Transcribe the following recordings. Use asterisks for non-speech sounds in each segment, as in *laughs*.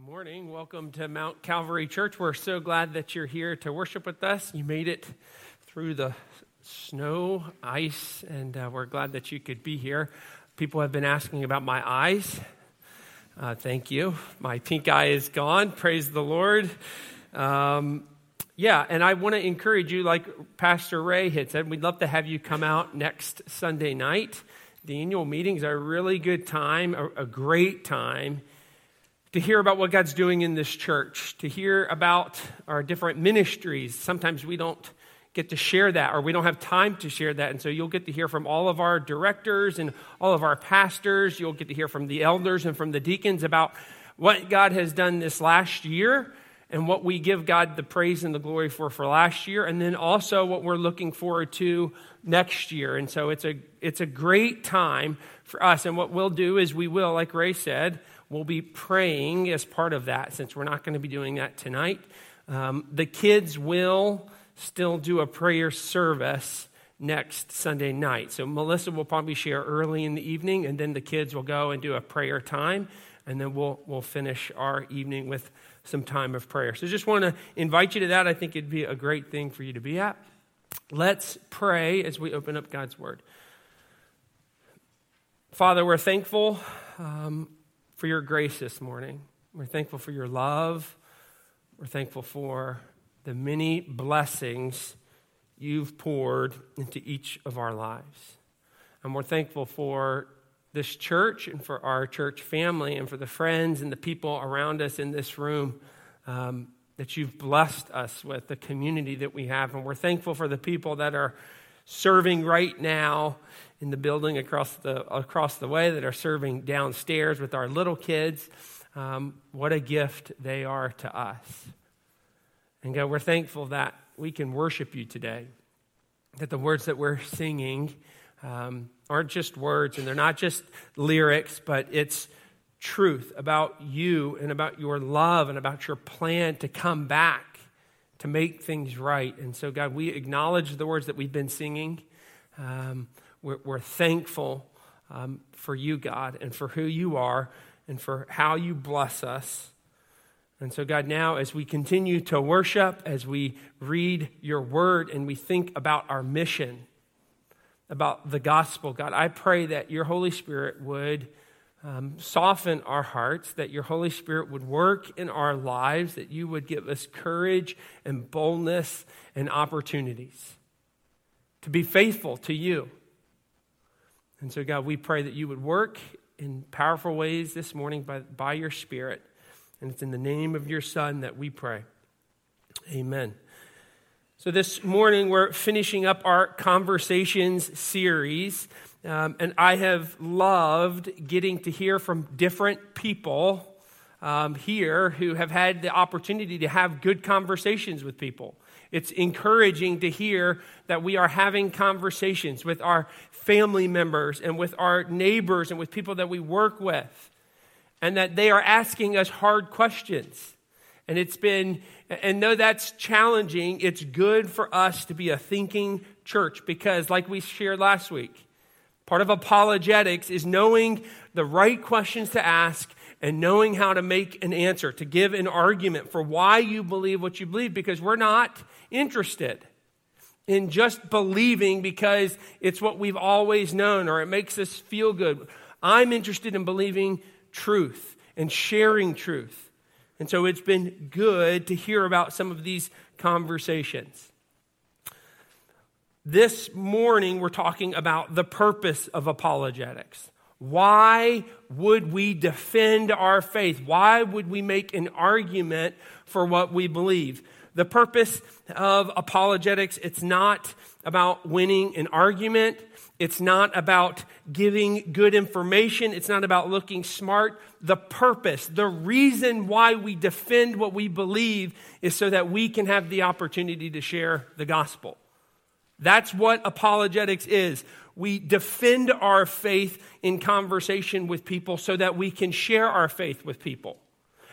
Good morning. Welcome to Mount Calvary Church. We're so glad that you're here to worship with us. You made it through the snow, ice, and uh, we're glad that you could be here. People have been asking about my eyes. Uh, thank you. My pink eye is gone. Praise the Lord. Um, yeah, and I want to encourage you, like Pastor Ray had said, we'd love to have you come out next Sunday night. The annual meetings are a really good time, a, a great time to hear about what God's doing in this church, to hear about our different ministries. Sometimes we don't get to share that or we don't have time to share that. And so you'll get to hear from all of our directors and all of our pastors. You'll get to hear from the elders and from the deacons about what God has done this last year and what we give God the praise and the glory for for last year and then also what we're looking forward to next year. And so it's a it's a great time for us and what we'll do is we will like Ray said, We'll be praying as part of that since we're not going to be doing that tonight. Um, the kids will still do a prayer service next Sunday night. So Melissa will probably share early in the evening, and then the kids will go and do a prayer time, and then we'll, we'll finish our evening with some time of prayer. So just want to invite you to that. I think it'd be a great thing for you to be at. Let's pray as we open up God's Word. Father, we're thankful um, for your grace this morning. We're thankful for your love. We're thankful for the many blessings you've poured into each of our lives. And we're thankful for this church and for our church family and for the friends and the people around us in this room um, that you've blessed us with, the community that we have. And we're thankful for the people that are serving right now in the building across the, across the way that are serving downstairs with our little kids. Um, what a gift they are to us. And God, we're thankful that we can worship you today, that the words that we're singing um, aren't just words and they're not just lyrics, but it's truth about you and about your love and about your plan to come back to make things right. And so, God, we acknowledge the words that we've been singing. Um, we're, we're thankful um, for you, God, and for who you are and for how you bless us. And so, God, now as we continue to worship, as we read your word and we think about our mission, about the gospel, God, I pray that your Holy Spirit would um, soften our hearts, that your Holy Spirit would work in our lives, that you would give us courage and boldness and opportunities to be faithful to you and so, God, we pray that you would work in powerful ways this morning by, by your Spirit. And it's in the name of your Son that we pray. Amen. So, this morning we're finishing up our conversations series. Um, and I have loved getting to hear from different people um, here who have had the opportunity to have good conversations with people. It's encouraging to hear that we are having conversations with our family members and with our neighbors and with people that we work with, and that they are asking us hard questions. And it's been, and though that's challenging, it's good for us to be a thinking church because, like we shared last week, part of apologetics is knowing the right questions to ask and knowing how to make an answer, to give an argument for why you believe what you believe, because we're not interested in just believing because it's what we've always known or it makes us feel good. I'm interested in believing truth and sharing truth. And so it's been good to hear about some of these conversations. This morning, we're talking about the purpose of apologetics. Why would we defend our faith? Why would we make an argument for what we believe? The purpose of apologetics, it's not about winning an argument. It's not about giving good information. It's not about looking smart. The purpose, the reason why we defend what we believe is so that we can have the opportunity to share the gospel. That's what apologetics is. We defend our faith in conversation with people so that we can share our faith with people.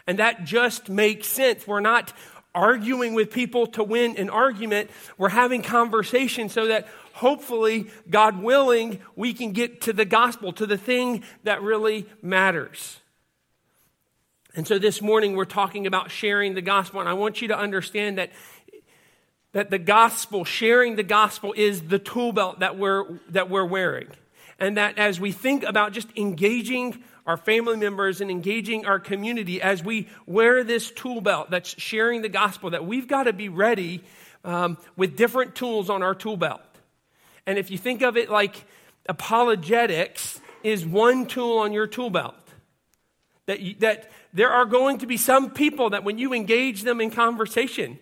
And that just makes sense. We're not arguing with people to win an argument. We're having conversation so that hopefully, God willing, we can get to the gospel, to the thing that really matters. And so this morning we're talking about sharing the gospel, and I want you to understand that, that the gospel, sharing the gospel, is the tool belt that we're, that we're wearing. And that as we think about just engaging our family members and engaging our community, as we wear this tool belt that's sharing the gospel, that we've got to be ready um, with different tools on our tool belt. And if you think of it like apologetics is one tool on your tool belt, that, you, that there are going to be some people that when you engage them in conversation,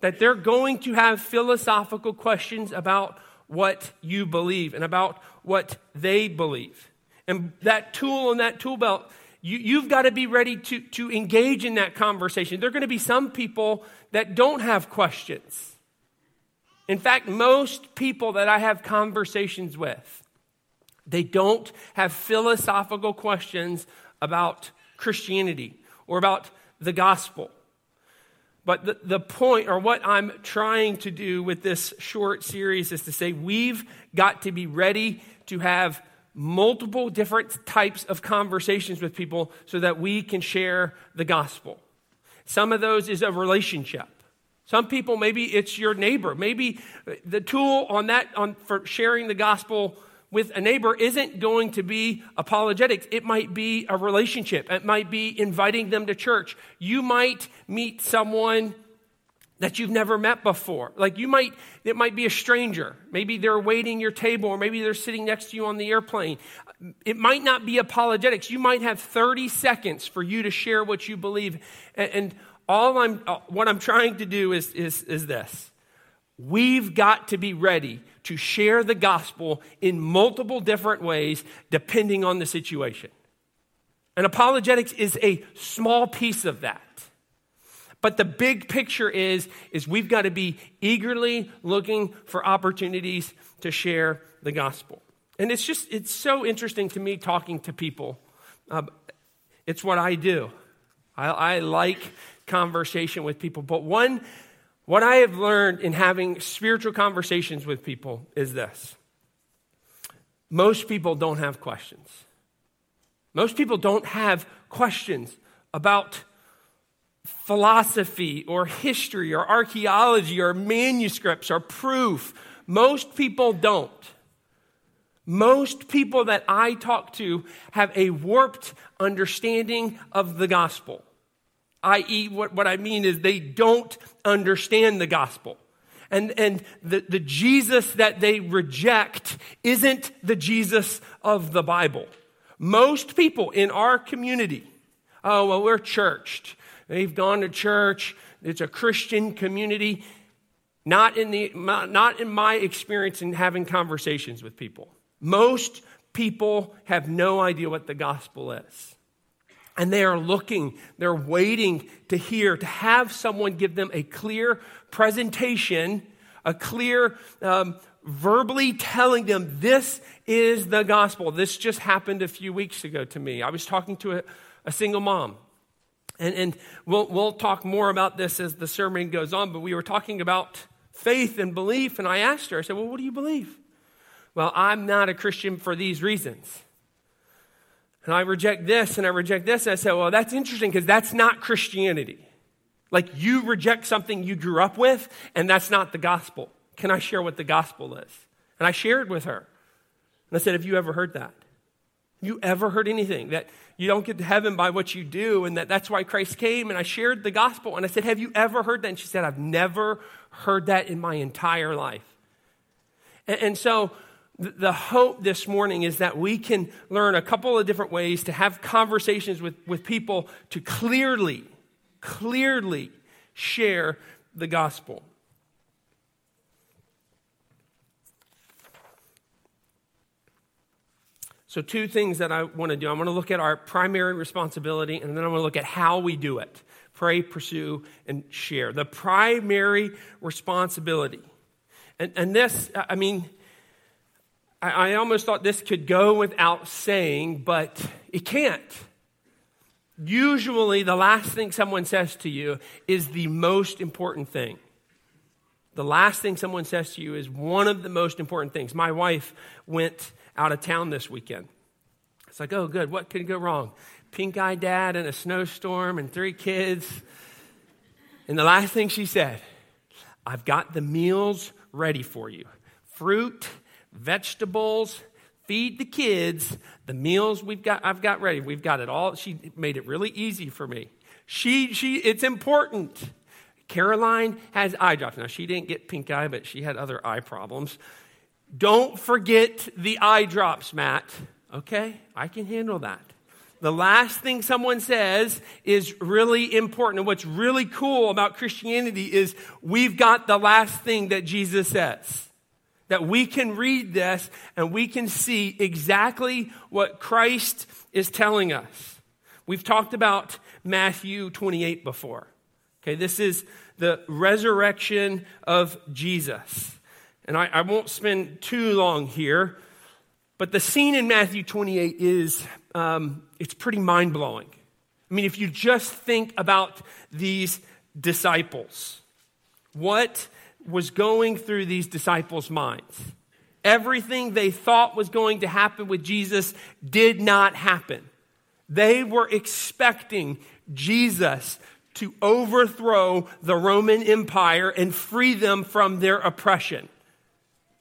that they're going to have philosophical questions about what you believe and about what they believe. And that tool and that tool belt, you, have got to be ready to, to engage in that conversation. There are going to be some people that don't have questions. In fact, most people that I have conversations with, they don't have philosophical questions about Christianity or about the gospel. But the, the point, or what I'm trying to do with this short series, is to say we've got to be ready to have multiple different types of conversations with people so that we can share the gospel. Some of those is a relationship. Some people, maybe it's your neighbor. Maybe the tool on that on, for sharing the gospel with a neighbor isn't going to be apologetics. It might be a relationship. It might be inviting them to church. You might meet someone that you've never met before. Like you might, it might be a stranger. Maybe they're waiting your table, or maybe they're sitting next to you on the airplane. It might not be apologetics. You might have 30 seconds for you to share what you believe. And, and all I'm, uh, what I'm trying to do is, is, is this. We've got to be ready to share the gospel in multiple different ways depending on the situation. And apologetics is a small piece of that. But the big picture is, is we've got to be eagerly looking for opportunities to share the gospel. And it's just, it's so interesting to me talking to people. Uh, it's what I do. I, I like conversation with people. But one, what I have learned in having spiritual conversations with people is this most people don't have questions. Most people don't have questions about philosophy or history or archaeology or manuscripts or proof. Most people don't. Most people that I talk to have a warped understanding of the gospel i.e., what, what I mean is they don't understand the gospel. And, and the, the Jesus that they reject isn't the Jesus of the Bible. Most people in our community, oh, well, we're churched. They've gone to church. It's a Christian community. Not in, the, not in my experience in having conversations with people. Most people have no idea what the gospel is. And they are looking, they're waiting to hear, to have someone give them a clear presentation, a clear, um, verbally telling them this is the gospel. This just happened a few weeks ago to me. I was talking to a, a single mom. And, and we'll, we'll talk more about this as the sermon goes on, but we were talking about faith and belief. And I asked her, I said, Well, what do you believe? Well, I'm not a Christian for these reasons and I reject this and I reject this. And I say, well, that's interesting because that's not Christianity. Like you reject something you grew up with, and that's not the gospel. Can I share what the gospel is? And I shared with her. And I said, Have you ever heard that? You ever heard anything that you don't get to heaven by what you do and that that's why Christ came? And I shared the gospel and I said, Have you ever heard that? And she said, I've never heard that in my entire life. And, and so the hope this morning is that we can learn a couple of different ways to have conversations with, with people to clearly, clearly share the gospel. So, two things that I want to do. I want to look at our primary responsibility, and then I want to look at how we do it pray, pursue, and share. The primary responsibility. And, and this, I mean, I, I almost thought this could go without saying, but it can't. Usually, the last thing someone says to you is the most important thing. The last thing someone says to you is one of the most important things. My wife went out of town this weekend. It's like, oh, good. What could go wrong? pink eyed dad and a snowstorm and three kids. And the last thing she said, I've got the meals ready for you fruit, vegetables, feed the kids, the meals we've got, I've got ready. We've got it all. She made it really easy for me. She, she, it's important. Caroline has eye drops. Now, she didn't get pink eye, but she had other eye problems. Don't forget the eye drops, Matt. Okay? I can handle that. The last thing someone says is really important. And what's really cool about Christianity is we've got the last thing that Jesus says. That we can read this and we can see exactly what Christ is telling us. We've talked about Matthew 28 before. Okay, this is the resurrection of Jesus. And I, I won't spend too long here, but the scene in Matthew 28 is um, it's pretty mind blowing. I mean, if you just think about these disciples, what was going through these disciples' minds? Everything they thought was going to happen with Jesus did not happen. They were expecting Jesus to overthrow the Roman Empire and free them from their oppression.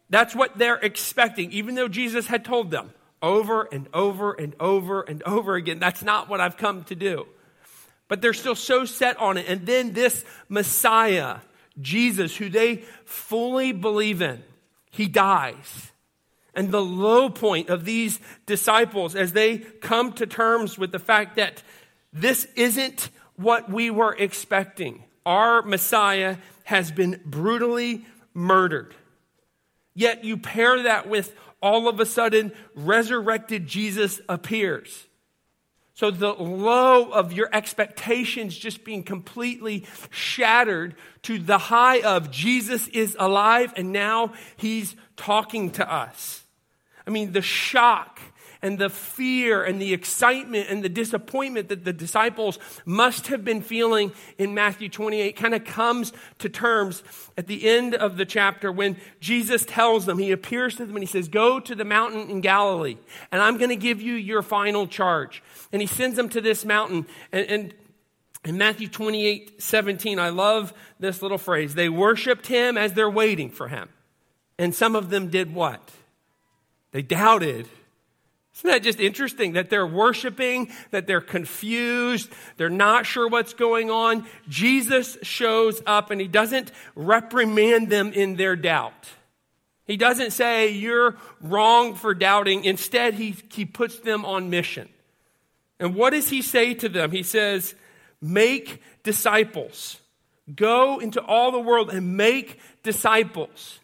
That's what they're expecting, even though Jesus had told them over and over and over and over again, that's not what I've come to do. But they're still so set on it. And then this Messiah, Jesus, who they fully believe in, he dies. And the low point of these disciples as they come to terms with the fact that this isn't what we were expecting. Our Messiah has been brutally murdered. Yet you pair that with all of a sudden resurrected Jesus appears. So the low of your expectations just being completely shattered to the high of Jesus is alive and now he's talking to us. I mean, the shock and the fear and the excitement and the disappointment that the disciples must have been feeling in Matthew 28 kind of comes to terms at the end of the chapter when Jesus tells them, he appears to them and he says, Go to the mountain in Galilee, and I'm going to give you your final charge. And he sends them to this mountain. And, and in Matthew 28 17, I love this little phrase. They worshiped him as they're waiting for him. And some of them did what? They doubted. Isn't that just interesting that they're worshiping, that they're confused, they're not sure what's going on? Jesus shows up and he doesn't reprimand them in their doubt. He doesn't say, You're wrong for doubting. Instead, he, he puts them on mission. And what does he say to them? He says, Make disciples. Go into all the world and make disciples.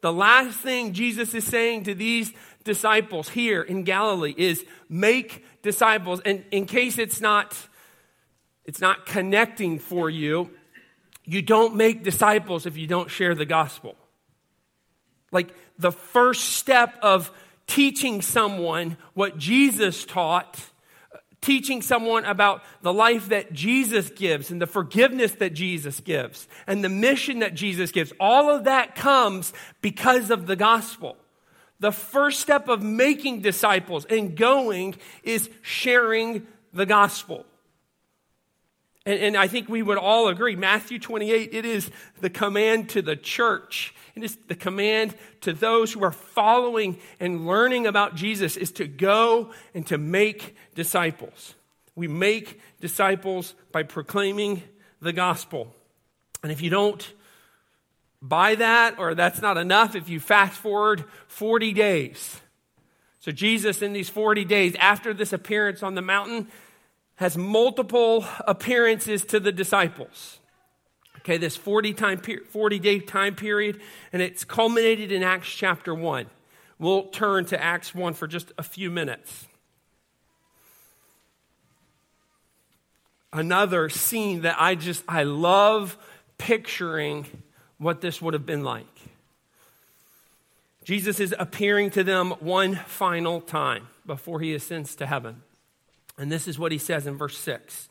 The last thing Jesus is saying to these disciples here in Galilee is make disciples. And in case it's not, it's not connecting for you, you don't make disciples if you don't share the gospel. Like the first step of teaching someone what Jesus taught teaching someone about the life that Jesus gives and the forgiveness that Jesus gives and the mission that Jesus gives. All of that comes because of the gospel. The first step of making disciples and going is sharing the gospel. And, and, I think we would all agree Matthew 28, it is the command to the church. It is the command to those who are following and learning about Jesus is to go and to make disciples. We make disciples by proclaiming the gospel. And if you don't buy that or that's not enough, if you fast forward 40 days. So Jesus, in these 40 days after this appearance on the mountain, has multiple appearances to the disciples. Okay, this 40, time, 40 day time period, and it's culminated in Acts chapter 1. We'll turn to Acts 1 for just a few minutes. Another scene that I just, I love picturing what this would have been like. Jesus is appearing to them one final time before he ascends to heaven. And this is what he says in verse 6.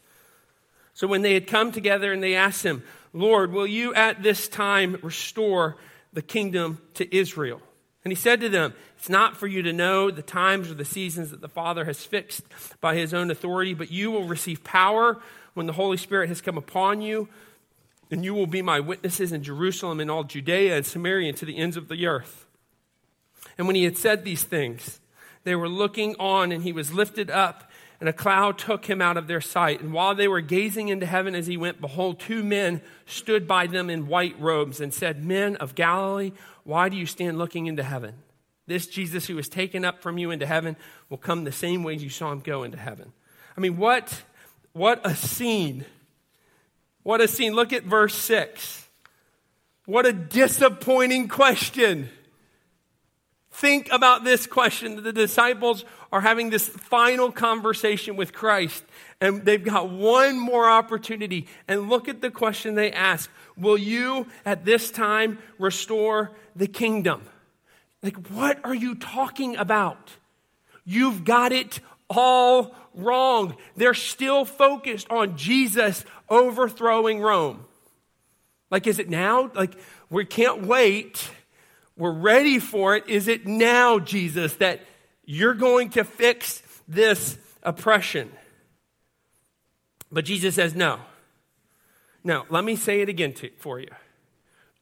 So when they had come together and they asked him, Lord, will you at this time restore the kingdom to Israel? And he said to them, It's not for you to know the times or the seasons that the Father has fixed by his own authority, but you will receive power when the Holy Spirit has come upon you, and you will be my witnesses in Jerusalem and all Judea and Samaria and to the ends of the earth. And when he had said these things, they were looking on, and he was lifted up, and a cloud took him out of their sight. And while they were gazing into heaven as he went, behold, two men stood by them in white robes and said, Men of Galilee, why do you stand looking into heaven? This Jesus who was taken up from you into heaven will come the same way you saw him go into heaven. I mean, what, what a scene. What a scene. Look at verse 6. What a disappointing question. Think about this question. The disciples are having this final conversation with Christ, and they've got one more opportunity. And look at the question they ask Will you at this time restore the kingdom? Like, what are you talking about? You've got it all wrong. They're still focused on Jesus overthrowing Rome. Like, is it now? Like, we can't wait we're ready for it. Is it now, Jesus, that you're going to fix this oppression? But Jesus says, no. Now, let me say it again to, for you.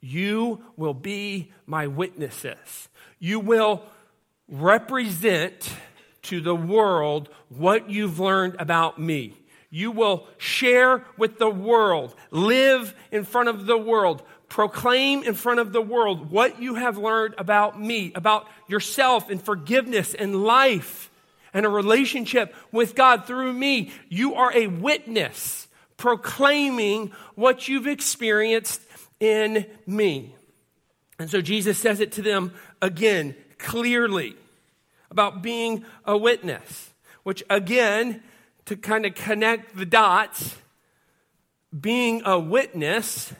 You will be my witnesses. You will represent to the world what you've learned about me. You will share with the world, live in front of the world, proclaim in front of the world what you have learned about me, about yourself and forgiveness and life and a relationship with God through me. You are a witness proclaiming what you've experienced in me. And so Jesus says it to them again clearly about being a witness, which again, to kind of connect the dots, being a witness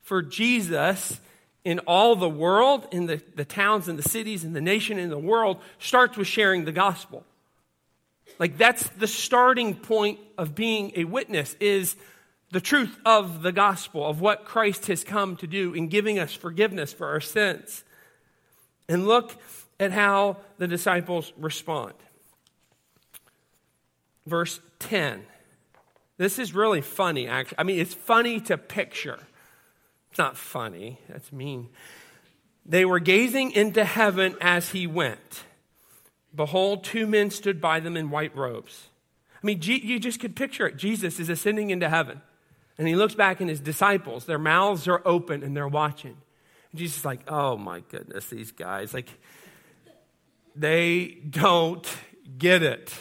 for Jesus in all the world, in the, the towns and the cities and the nation and the world, starts with sharing the gospel. Like that's the starting point of being a witness is the truth of the gospel, of what Christ has come to do in giving us forgiveness for our sins. And look at how the disciples respond. Verse 10. This is really funny, actually. I mean, it's funny to picture. It's not funny, that's mean. They were gazing into heaven as he went. Behold, two men stood by them in white robes. I mean, you just could picture it. Jesus is ascending into heaven. And he looks back and his disciples, their mouths are open and they're watching. And Jesus is like, oh my goodness, these guys, like, they don't get it.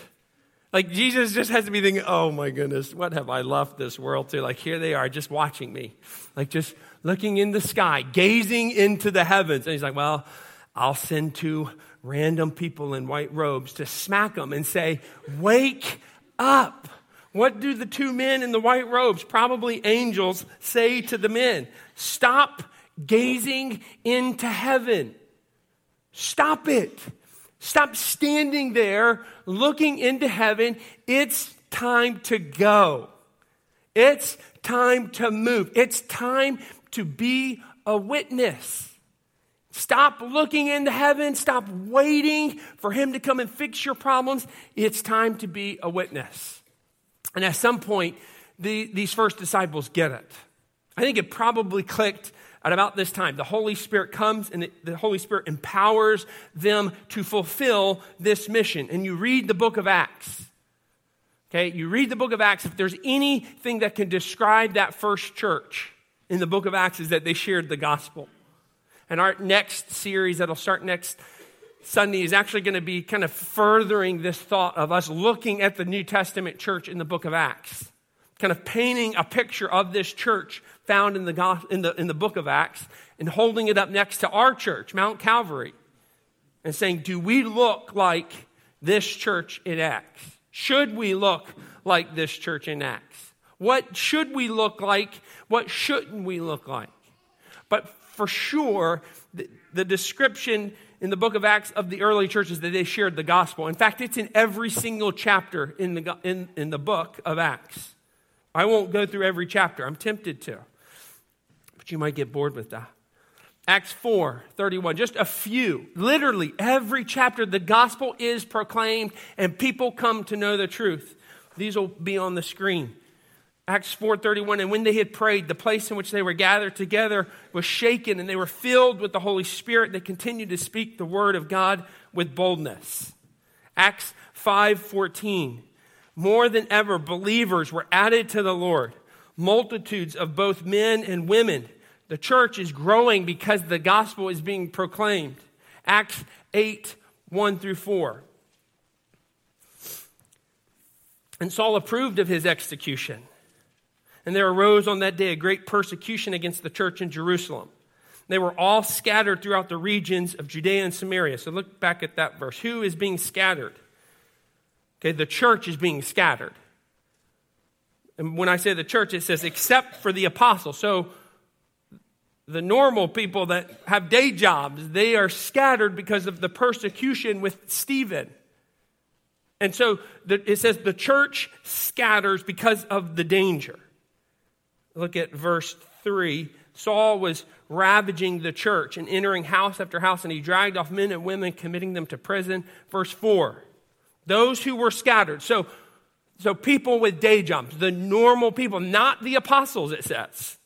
Like Jesus just has to be thinking, oh my goodness, what have I left this world to? Like here they are just watching me, like just looking in the sky, gazing into the heavens. And he's like, well, I'll send two random people in white robes to smack them and say, wake up. What do the two men in the white robes, probably angels, say to the men? Stop gazing into heaven. Stop it. Stop standing there looking into heaven. It's time to go. It's time to move. It's time to be a witness. Stop looking into heaven. Stop waiting for Him to come and fix your problems. It's time to be a witness. And at some point, the, these first disciples get it. I think it probably clicked at about this time. The Holy Spirit comes and the Holy Spirit empowers them to fulfill this mission. And you read the book of Acts. Okay, you read the book of Acts. If there's anything that can describe that first church in the book of Acts, is that they shared the gospel. And our next series that'll start next Sunday is actually going to be kind of furthering this thought of us looking at the New Testament church in the book of Acts, kind of painting a picture of this church found in the, in the, in the book of Acts and holding it up next to our church, Mount Calvary, and saying, Do we look like this church in Acts? Should we look like this church in Acts? What should we look like? What shouldn't we look like? But for sure, the, the description in the book of Acts of the early churches that they shared the gospel. In fact, it's in every single chapter in the, in, in the book of Acts. I won't go through every chapter. I'm tempted to. But you might get bored with that. Acts 4 31, just a few. Literally, every chapter, the gospel is proclaimed and people come to know the truth. These will be on the screen. Acts 4:31 and when they had prayed the place in which they were gathered together was shaken and they were filled with the Holy Spirit they continued to speak the word of God with boldness. Acts 5:14 More than ever believers were added to the Lord multitudes of both men and women the church is growing because the gospel is being proclaimed. Acts 8 1 through 4. And Saul approved of his execution. And there arose on that day a great persecution against the church in Jerusalem. They were all scattered throughout the regions of Judea and Samaria. So look back at that verse. Who is being scattered? Okay, the church is being scattered. And when I say the church, it says except for the apostles. So the normal people that have day jobs, they are scattered because of the persecution with Stephen. And so it says the church scatters because of the danger. Look at verse 3. Saul was ravaging the church and entering house after house, and he dragged off men and women, committing them to prison. Verse 4. Those who were scattered. So, so people with day jobs, the normal people, not the apostles, it says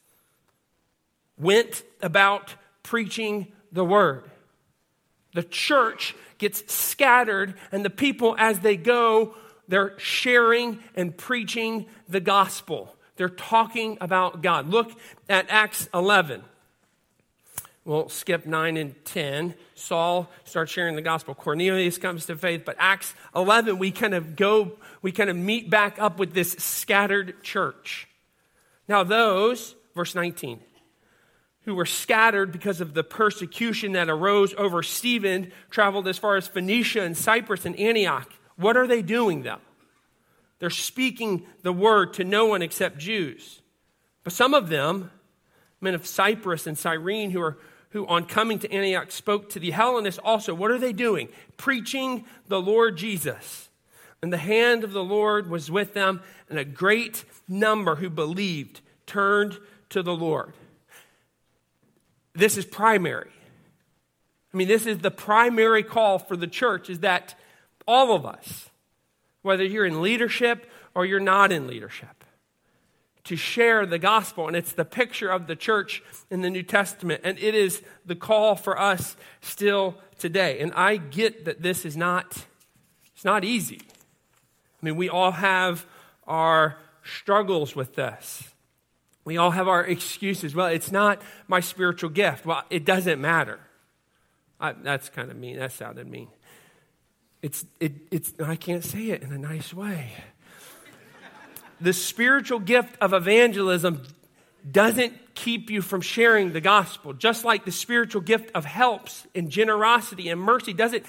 went about preaching the word. The church gets scattered, and the people, as they go, they're sharing and preaching the gospel. They're talking about God. Look at Acts 11. We'll skip 9 and 10. Saul starts sharing the gospel. Cornelius comes to faith. But Acts 11, we kind of go, we kind of meet back up with this scattered church. Now, those, verse 19, who were scattered because of the persecution that arose over Stephen, traveled as far as Phoenicia and Cyprus and Antioch. What are they doing, though? They're speaking the word to no one except Jews. But some of them, men of Cyprus and Cyrene, who are who on coming to Antioch spoke to the Hellenists also. What are they doing? Preaching the Lord Jesus. And the hand of the Lord was with them, and a great number who believed turned to the Lord this is primary. I mean, this is the primary call for the church is that all of us, whether you're in leadership or you're not in leadership, to share the gospel. And it's the picture of the church in the New Testament. And it is the call for us still today. And I get that this is not, it's not easy. I mean, we all have our struggles with this. We all have our excuses. Well, it's not my spiritual gift. Well, it doesn't matter. I, that's kind of mean. That sounded mean. It's, it, it's, I can't say it in a nice way. the spiritual gift of evangelism doesn't keep you from sharing the gospel. Just like the spiritual gift of helps and generosity and mercy doesn't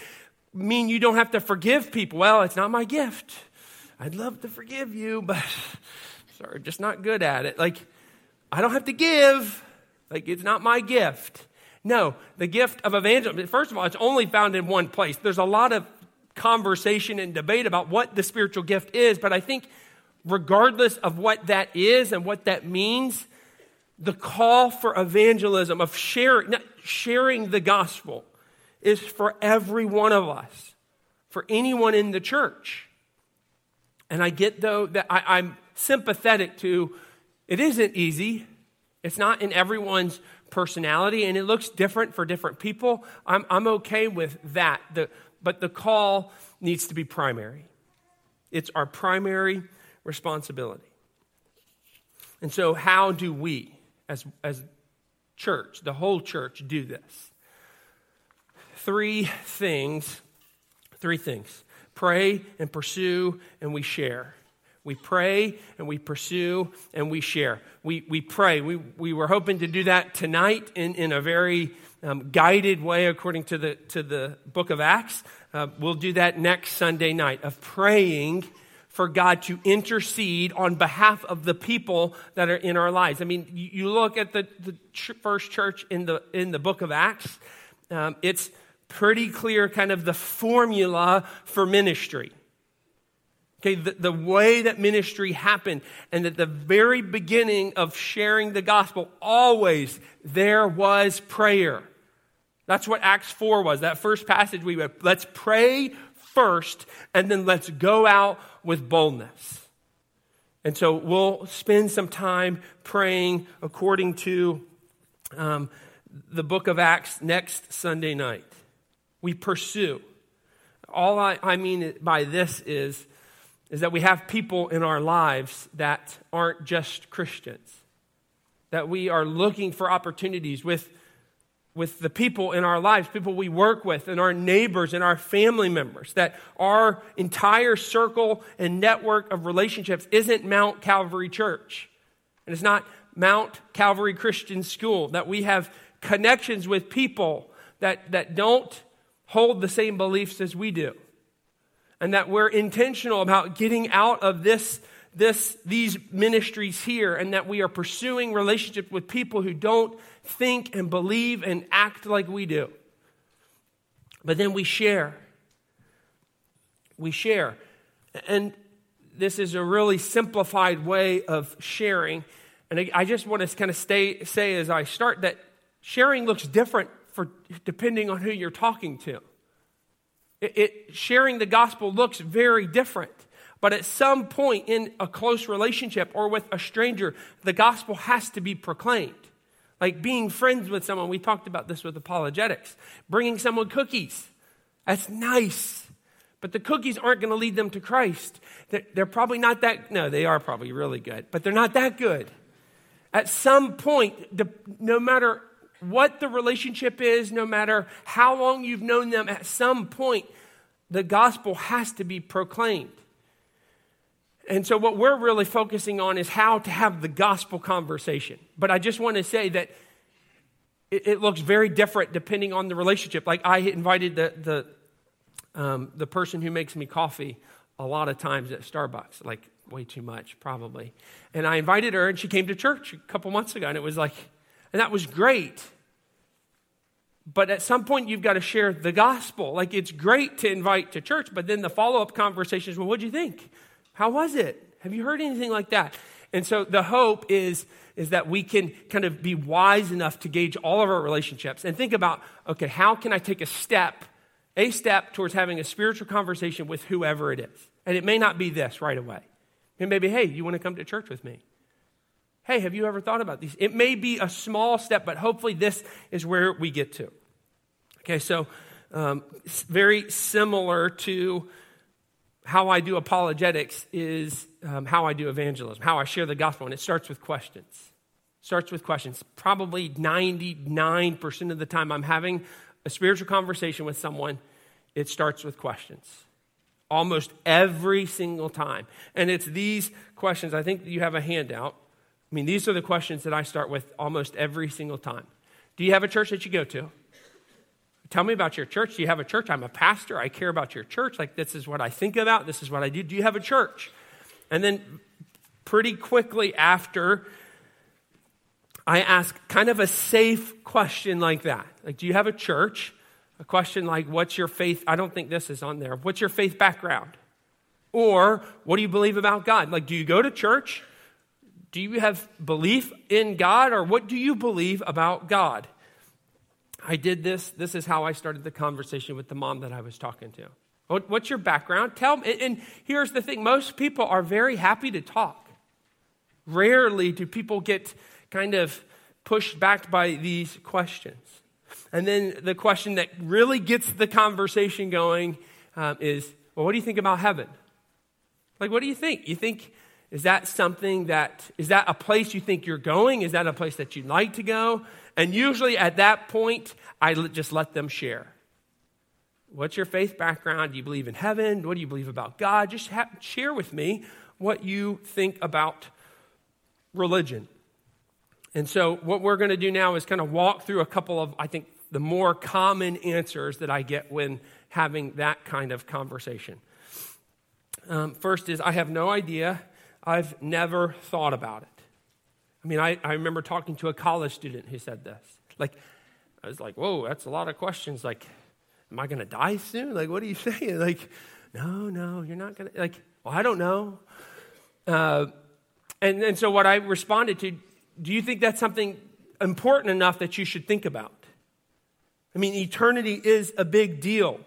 mean you don't have to forgive people. Well, it's not my gift. I'd love to forgive you, but *laughs* sorry, just not good at it. Like, I don't have to give. Like, it's not my gift. No, the gift of evangelism, first of all, it's only found in one place. There's a lot of conversation and debate about what the spiritual gift is, but I think regardless of what that is and what that means, the call for evangelism, of sharing, sharing the gospel, is for every one of us, for anyone in the church. And I get, though, that I, I'm sympathetic to it isn't easy. It's not in everyone's personality, and it looks different for different people. I'm, I'm okay with that. The, but the call needs to be primary. It's our primary responsibility. And so, how do we, as, as church, the whole church, do this? Three things. Three things pray and pursue, and we share. We pray and we pursue and we share. We, we pray. We, we were hoping to do that tonight in, in a very um, guided way according to the, to the book of Acts. Uh, we'll do that next Sunday night of praying for God to intercede on behalf of the people that are in our lives. I mean, you, look at the, the first church in the, in the book of Acts, um, it's pretty clear kind of the formula for ministry Okay, the, the way that ministry happened, and at the very beginning of sharing the gospel, always there was prayer. That's what Acts 4 was. That first passage we read. Let's pray first, and then let's go out with boldness. And so we'll spend some time praying according to um, the book of Acts next Sunday night. We pursue. All I, I mean by this is is that we have people in our lives that aren't just Christians, that we are looking for opportunities with, with the people in our lives, people we work with, and our neighbors and our family members, that our entire circle and network of relationships isn't Mount Calvary Church. And it's not Mount Calvary Christian School, that we have connections with people that, that don't hold the same beliefs as we do and that we're intentional about getting out of this, this, these ministries here and that we are pursuing relationships with people who don't think and believe and act like we do. But then we share. We share. And this is a really simplified way of sharing. And I just want to kind of stay, say as I start that sharing looks different for depending on who you're talking to. It, it, sharing the gospel looks very different. But at some point in a close relationship or with a stranger, the gospel has to be proclaimed. Like being friends with someone, we talked about this with apologetics. Bringing someone cookies, that's nice. But the cookies aren't going to lead them to Christ. They're, they're probably not that, no, they are probably really good, but they're not that good. At some point, no matter what the relationship is, no matter how long you've known them, at some point, the gospel has to be proclaimed. And so, what we're really focusing on is how to have the gospel conversation. But I just want to say that it, it looks very different depending on the relationship. Like, I invited the, the, um, the person who makes me coffee a lot of times at Starbucks, like way too much, probably. And I invited her, and she came to church a couple months ago, and it was like, and that was great. But at some point, you've got to share the gospel. Like, it's great to invite to church, but then the follow up conversation is well, what'd you think? How was it? Have you heard anything like that? And so the hope is, is that we can kind of be wise enough to gauge all of our relationships and think about okay, how can I take a step, a step towards having a spiritual conversation with whoever it is? And it may not be this right away. It may be, hey, you want to come to church with me? Hey, have you ever thought about these? It may be a small step, but hopefully this is where we get to. Okay, so um, very similar to how I do apologetics is um, how I do evangelism, how I share the gospel, and it starts with questions. Starts with questions. Probably 99% of the time I'm having a spiritual conversation with someone, it starts with questions. Almost every single time. And it's these questions. I think you have a handout. I mean, these are the questions that I start with almost every single time. Do you have a church that you go to? Tell me about your church. Do you have a church? I'm a pastor. I care about your church. Like, this is what I think about. This is what I do. Do you have a church? And then, pretty quickly after, I ask kind of a safe question like that. Like, do you have a church? A question like, what's your faith? I don't think this is on there. What's your faith background? Or, what do you believe about God? Like, do you go to church? Do you have belief in God or what do you believe about God? I did this. This is how I started the conversation with the mom that I was talking to. What's your background? Tell me. And here's the thing most people are very happy to talk. Rarely do people get kind of pushed back by these questions. And then the question that really gets the conversation going um, is well, what do you think about heaven? Like, what do you think? You think is that something that, is that a place you think you're going? Is that a place that you'd like to go? And usually at that point, I just let them share. What's your faith background? Do you believe in heaven? What do you believe about God? Just have, share with me what you think about religion. And so, what we're going to do now is kind of walk through a couple of, I think, the more common answers that I get when having that kind of conversation. Um, first is I have no idea I've never thought about it. I mean, I, I remember talking to a college student who said this. Like, I was like, whoa, that's a lot of questions. Like, am I going to die soon? Like, what are you *laughs* saying? Like, no, no, you're not going to. Like, Well, I don't know. Uh, and, and so what I responded to, do you think that's something important enough that you should think about? I mean, eternity is a big deal.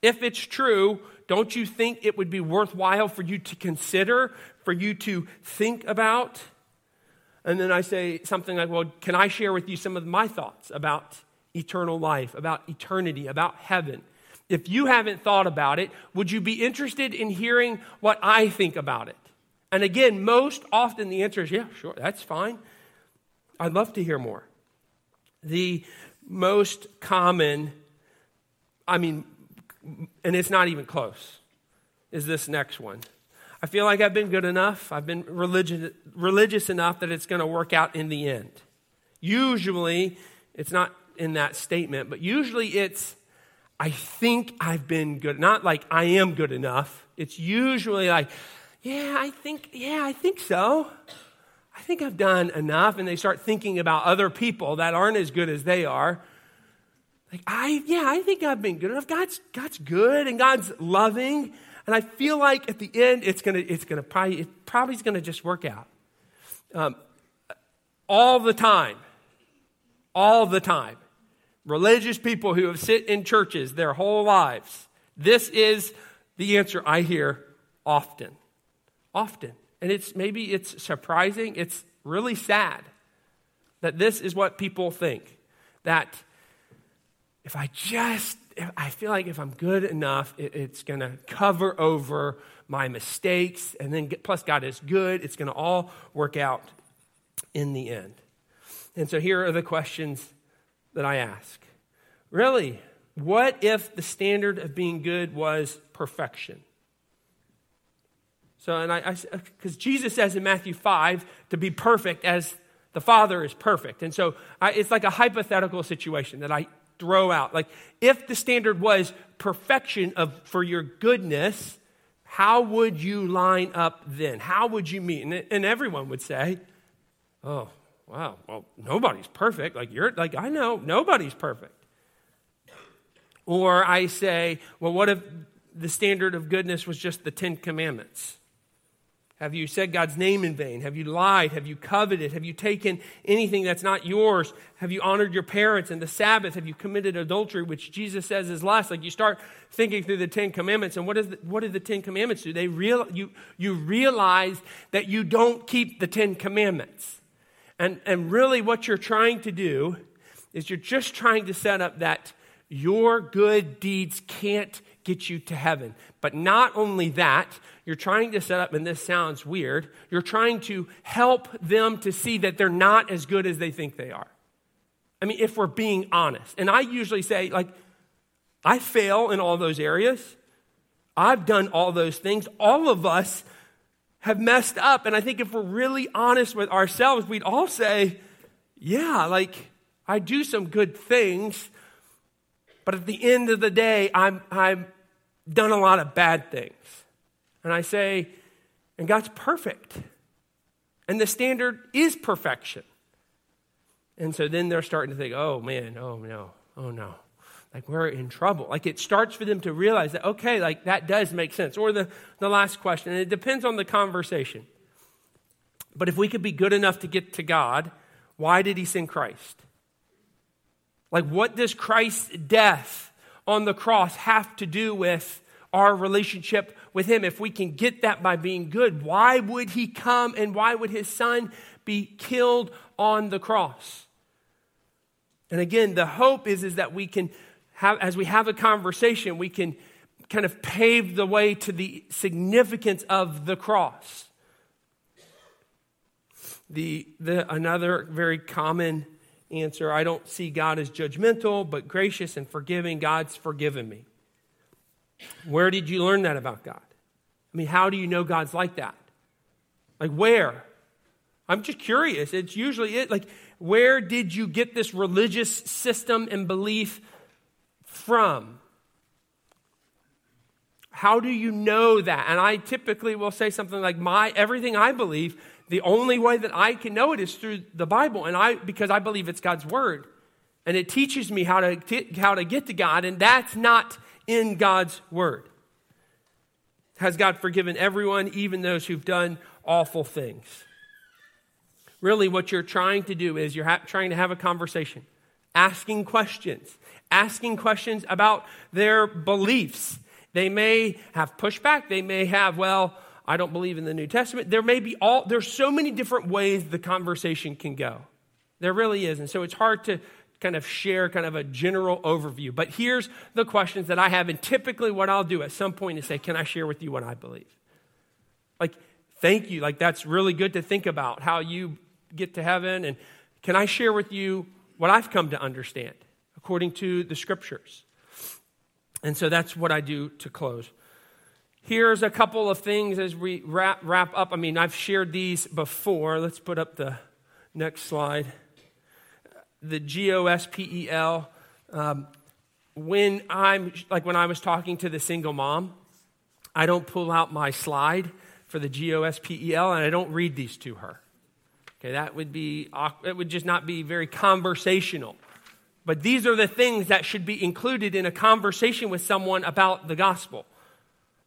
If it's true, don't you think it would be worthwhile for you to consider, for you to think about? And then I say something like, Well, can I share with you some of my thoughts about eternal life, about eternity, about heaven? If you haven't thought about it, would you be interested in hearing what I think about it? And again, most often the answer is, Yeah, sure, that's fine. I'd love to hear more. The most common, I mean, and it's not even close, is this next one. I feel like I've been good enough. I've been religious, religious enough that it's going to work out in the end. Usually, it's not in that statement, but usually it's, I think I've been good. Not like I am good enough. It's usually like, yeah, I think, yeah, I think so. I think I've done enough. And they start thinking about other people that aren't as good as they are. Like, I, yeah, I think I've been good enough. God's, God's good and God's loving. And I feel like at the end, it's gonna, it's gonna probably, it probably is gonna just work out. Um, all the time, all the time, religious people who have sit in churches their whole lives, this is the answer I hear often, often. And it's maybe it's surprising, it's really sad that this is what people think. That if I just I feel like if I'm good enough, it, it's going to cover over my mistakes. And then, plus, God is good. It's going to all work out in the end. And so, here are the questions that I ask Really, what if the standard of being good was perfection? So, and I, because uh, Jesus says in Matthew 5 to be perfect as the Father is perfect. And so I, it's like a hypothetical situation that I throw out. Like, if the standard was perfection of, for your goodness, how would you line up then? How would you meet? And, and everyone would say, oh, wow, well, nobody's perfect. Like, you're, like, I know, nobody's perfect. Or I say, well, what if the standard of goodness was just the Ten Commandments? Have you said God's name in vain? Have you lied? Have you coveted? Have you taken anything that's not yours? Have you honored your parents and the Sabbath? Have you committed adultery, which Jesus says is lust? Like you start thinking through the Ten Commandments, and what, is the, what do the Ten Commandments do? They real, you, you realize that you don't keep the Ten Commandments. And, and really, what you're trying to do is you're just trying to set up that your good deeds can't get you to heaven. But not only that, you're trying to set up, and this sounds weird, you're trying to help them to see that they're not as good as they think they are. I mean, if we're being honest. And I usually say, like, I fail in all those areas. I've done all those things. All of us have messed up. And I think if we're really honest with ourselves, we'd all say, yeah, like, I do some good things, but at the end of the day, I'm, I'm done a lot of bad things. And I say, and God's perfect. And the standard is perfection. And so then they're starting to think, oh man, oh no, oh no. Like we're in trouble. Like it starts for them to realize that, okay, like that does make sense. Or the, the last question, and it depends on the conversation. But if we could be good enough to get to God, why did he send Christ? Like, what does Christ's death on the cross have to do with our relationship with Him, if we can get that by being good, why would He come and why would His Son be killed on the cross? And again, the hope is, is that we can have, as we have a conversation, we can kind of pave the way to the significance of the cross. The, the, another very common answer I don't see God as judgmental, but gracious and forgiving. God's forgiven me. Where did you learn that about God? I mean, how do you know God's like that? Like, where? I'm just curious. It's usually it. Like, where did you get this religious system and belief from? How do you know that? And I typically will say something like, my everything I believe, the only way that I can know it is through the Bible. And I because I believe it's God's word. And it teaches me how to, how to get to God, and that's not in God's Word. Has God forgiven everyone, even those who've done awful things? Really, what you're trying to do is you're ha- trying to have a conversation, asking questions, asking questions about their beliefs. They may have pushback. They may have, well, I don't believe in the New Testament. There may be all, there's so many different ways the conversation can go. There really is. And so it's hard to kind of share kind of a general overview. But here's the questions that I have. And typically, what I'll do at some point is say, Can I share with you what I believe? Like, thank you. Like, that's really good to think about how you get to heaven. And can I share with you what I've come to understand according to the scriptures? And so that's what I do to close. Here's a couple of things as we wrap, wrap up. I mean, I've shared these before. Let's put up the next slide the G O S P E L. Um, when I'm, like when I was talking to the single mom, I don't pull out my slide for the G O S P E L and I don't read these to her. Okay, that would be, it would just not be very conversational. But these are the things that should be included in a conversation with someone about the gospel.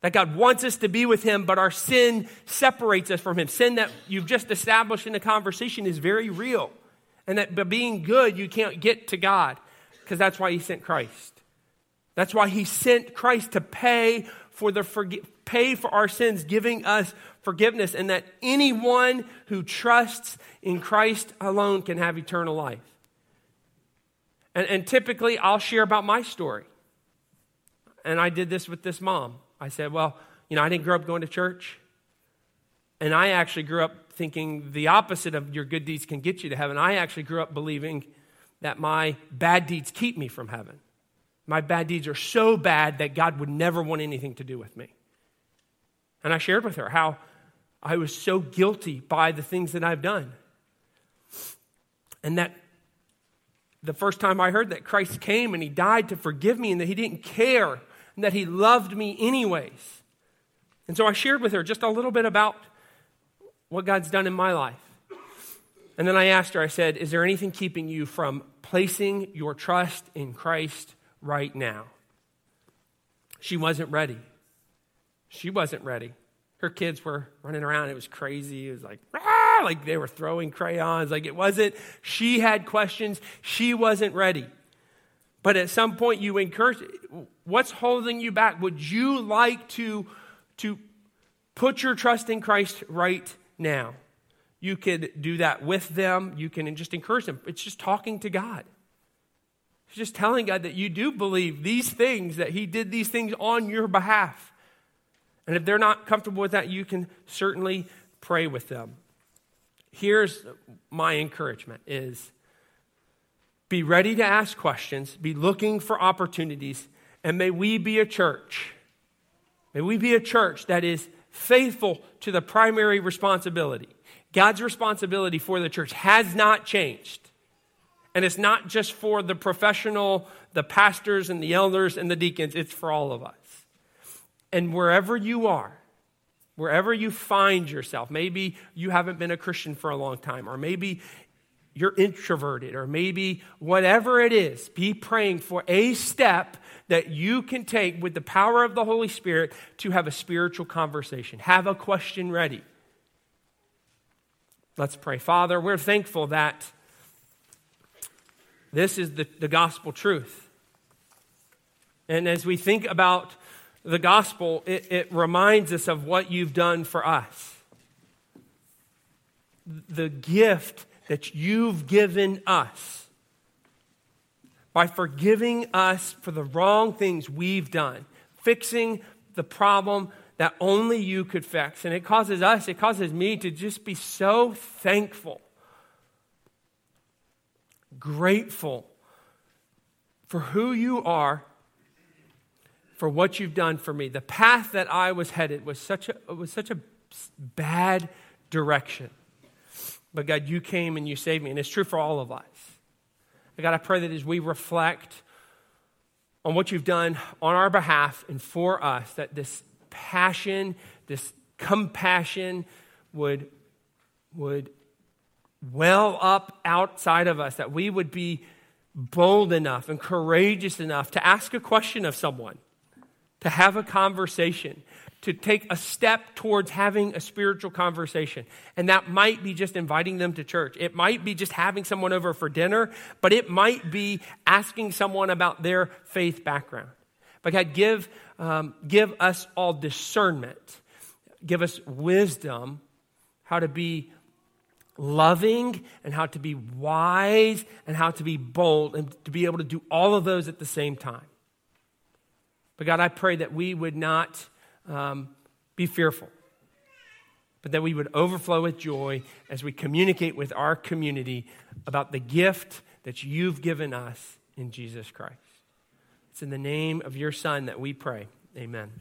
That God wants us to be with Him, but our sin separates us from Him. Sin that you've just established in a conversation is very real and that by being good, you can't get to God because that's why He sent Christ. That's why He sent Christ to pay for the forgi- pay for our sins, giving us forgiveness, and that anyone who trusts in Christ alone can have eternal life. And, and typically, I'll share about my story. And I did this with this mom. I said, Well, you know, I didn't grow up going to church. And I actually grew up thinking the opposite of your good deeds can get you to heaven. I actually grew up believing that my bad deeds keep me from heaven. My bad deeds are so bad that God would never want anything to do with me. And I shared with her how I was so guilty by the things that I've done. And that the first time I heard that Christ came and he died to forgive me and that he didn't care and that he loved me anyways. And so I shared with her just a little bit about what God's done in my life. And then I asked her, I said, Is there anything keeping you from placing your trust in Christ right now? She wasn't ready. She wasn't ready. Her kids were running around. It was crazy. It was like, ah, like they were throwing crayons. Like it wasn't, she had questions. She wasn't ready. But at some point, you encourage, what's holding you back? Would you like to, to put your trust in Christ right now. You could do that with them. You can just encourage them. It's just talking to God. It's just telling God that you do believe these things, that He did these things on your behalf. And if they're not comfortable with that, you can certainly pray with them. Here's my encouragement is be ready to ask questions, be looking for opportunities, and may we be a church. May we be a church that is faithful to the primary responsibility. God's responsibility for the church has not changed. And it's not just for the professional, the pastors and the elders and the deacons, it's for all of us. And wherever you are, wherever you find yourself, maybe you haven't been a Christian for a long time, or maybe you're introverted, or maybe whatever it is, be praying for a step that you can take with the power of the Holy Spirit to have a spiritual conversation. Have a question ready. Let's pray. Father, we're thankful that this is the, the gospel truth. And as we think about the gospel, it, it reminds us of what you've done for us. The gift that you've given us by forgiving us for the wrong things we've done, fixing the problem that only you could fix. And it causes us, it causes me to just be so thankful, grateful for who you are, for what you've done for me. The path that I was headed was such a, was such a bad direction. But God, you came and you saved me. And it's true for all of us. God, I pray that as we reflect on what you've done on our behalf and for us, that this passion, this compassion would, would well up outside of us, that we would be bold enough and courageous enough to ask a question of someone, to have a conversation, to take a step towards having a spiritual conversation. And that might be just inviting them to church. It might be just having someone over for dinner, but it might be asking someone about their faith background. But God, give, um, give us all discernment, give us wisdom how to be loving and how to be wise and how to be bold and to be able to do all of those at the same time. But God, I pray that we would not um, be fearful, but that we would overflow with joy as we communicate with our community about the gift that you've given us in Jesus Christ. It's in the name of your Son that we pray. Amen.